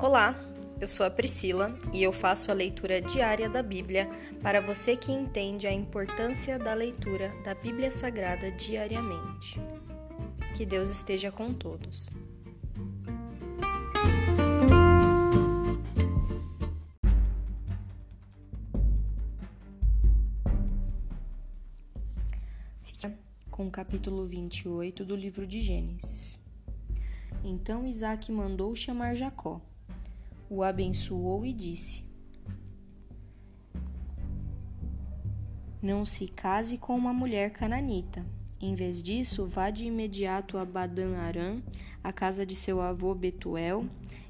Olá, eu sou a Priscila e eu faço a leitura diária da Bíblia para você que entende a importância da leitura da Bíblia Sagrada diariamente. Que Deus esteja com todos. Fica com o capítulo 28 do livro de Gênesis. Então Isaac mandou chamar Jacó o abençoou e disse: Não se case com uma mulher cananita. Em vez disso, vá de imediato a Badan Aram, a casa de seu avô Betuel,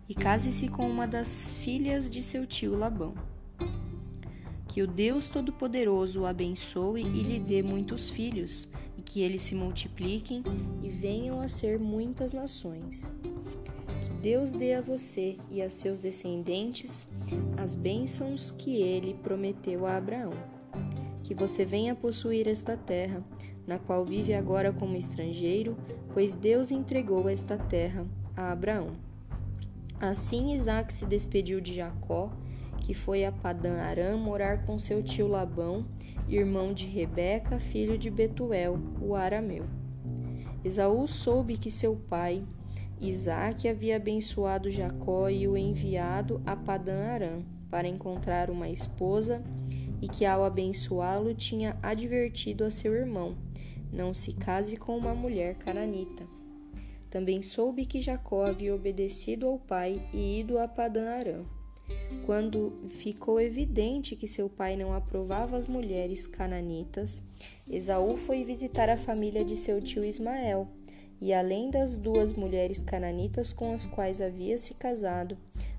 e case-se com uma das filhas de seu tio Labão. Que o Deus Todo-Poderoso o abençoe e lhe dê muitos filhos, e que eles se multipliquem e venham a ser muitas nações. Deus dê a você e a seus descendentes as bênçãos que ele prometeu a Abraão. Que você venha possuir esta terra, na qual vive agora como estrangeiro, pois Deus entregou esta terra a Abraão. Assim Isaac se despediu de Jacó, que foi a Padã Arã morar com seu tio Labão, irmão de Rebeca, filho de Betuel, o arameu. Esaú soube que seu pai, Isaac havia abençoado Jacó e o enviado a Padã Arã para encontrar uma esposa e que ao abençoá-lo tinha advertido a seu irmão: não se case com uma mulher cananita. Também soube que Jacó havia obedecido ao pai e ido a Padã Arã. Quando ficou evidente que seu pai não aprovava as mulheres cananitas, Esaú foi visitar a família de seu tio Ismael e além das duas mulheres cananitas com as quais havia se casado,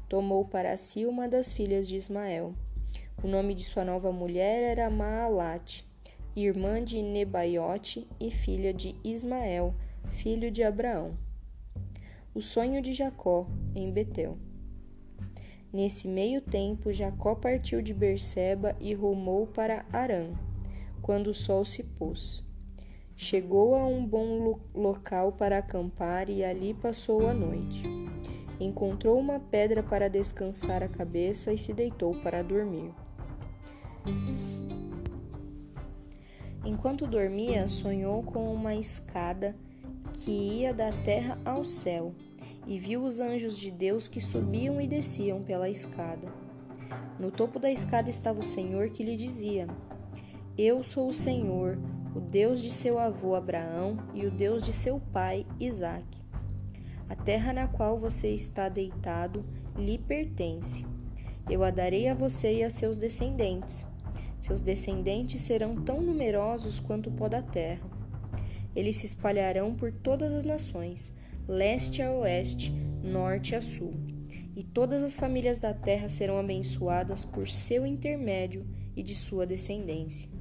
tomou para si uma das filhas de Ismael. O nome de sua nova mulher era Maalate, irmã de Nebaiote e filha de Ismael, filho de Abraão. O sonho de Jacó em Betel. Nesse meio tempo, Jacó partiu de Berseba e rumou para Arã, quando o sol se pôs. Chegou a um bom local para acampar e ali passou a noite. Encontrou uma pedra para descansar a cabeça e se deitou para dormir. Enquanto dormia, sonhou com uma escada que ia da terra ao céu e viu os anjos de Deus que subiam e desciam pela escada. No topo da escada estava o Senhor que lhe dizia: Eu sou o Senhor o Deus de seu avô Abraão e o Deus de seu pai Isaque. A terra na qual você está deitado lhe pertence. Eu a darei a você e a seus descendentes. Seus descendentes serão tão numerosos quanto o pó da terra. Eles se espalharão por todas as nações, leste a oeste, norte a sul. E todas as famílias da terra serão abençoadas por seu intermédio e de sua descendência.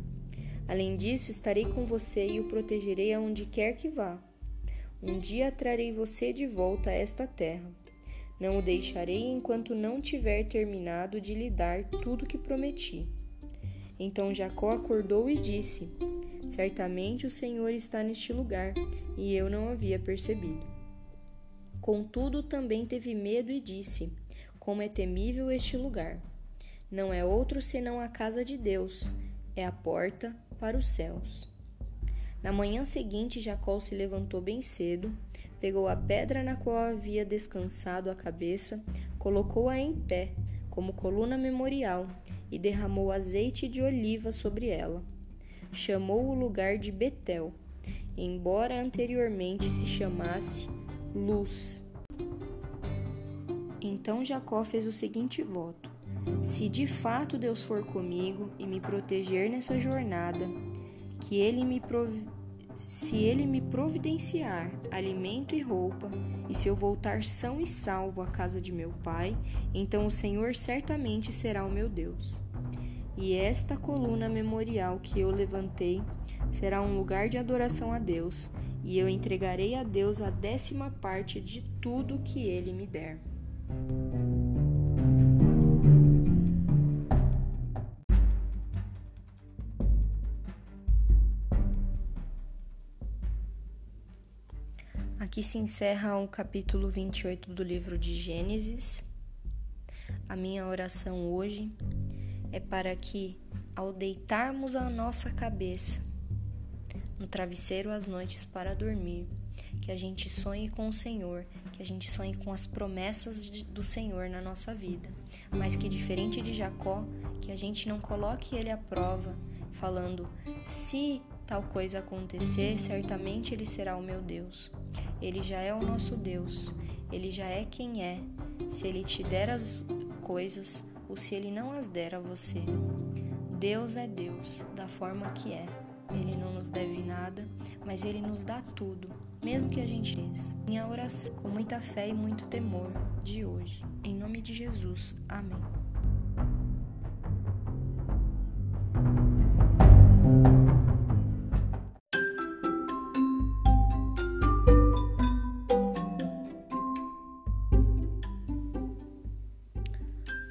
Além disso, estarei com você e o protegerei aonde quer que vá. Um dia trarei você de volta a esta terra. Não o deixarei enquanto não tiver terminado de lhe dar tudo que prometi. Então Jacó acordou e disse: Certamente o Senhor está neste lugar, e eu não havia percebido. Contudo, também teve medo e disse: Como é temível este lugar! Não é outro senão a casa de Deus, é a porta para os céus. Na manhã seguinte, Jacó se levantou bem cedo, pegou a pedra na qual havia descansado a cabeça, colocou-a em pé, como coluna memorial, e derramou azeite de oliva sobre ela. Chamou o lugar de Betel, embora anteriormente se chamasse Luz. Então Jacó fez o seguinte voto: se de fato Deus for comigo e me proteger nessa jornada, que ele me se ele me providenciar alimento e roupa, e se eu voltar são e salvo à casa de meu pai, então o Senhor certamente será o meu Deus. E esta coluna memorial que eu levantei será um lugar de adoração a Deus, e eu entregarei a Deus a décima parte de tudo que ele me der. Aqui se encerra o capítulo 28 do livro de Gênesis. A minha oração hoje é para que, ao deitarmos a nossa cabeça no travesseiro às noites para dormir, que a gente sonhe com o Senhor, que a gente sonhe com as promessas de, do Senhor na nossa vida, mas que diferente de Jacó, que a gente não coloque ele à prova, falando: se tal coisa acontecer, certamente ele será o meu Deus. Ele já é o nosso Deus, ele já é quem é. Se ele te der as coisas, ou se ele não as der a você. Deus é Deus, da forma que é. Ele não nos deve nada, mas ele nos dá tudo, mesmo que a gente fez. Minha oração, com muita fé e muito temor, de hoje. Em nome de Jesus. Amém.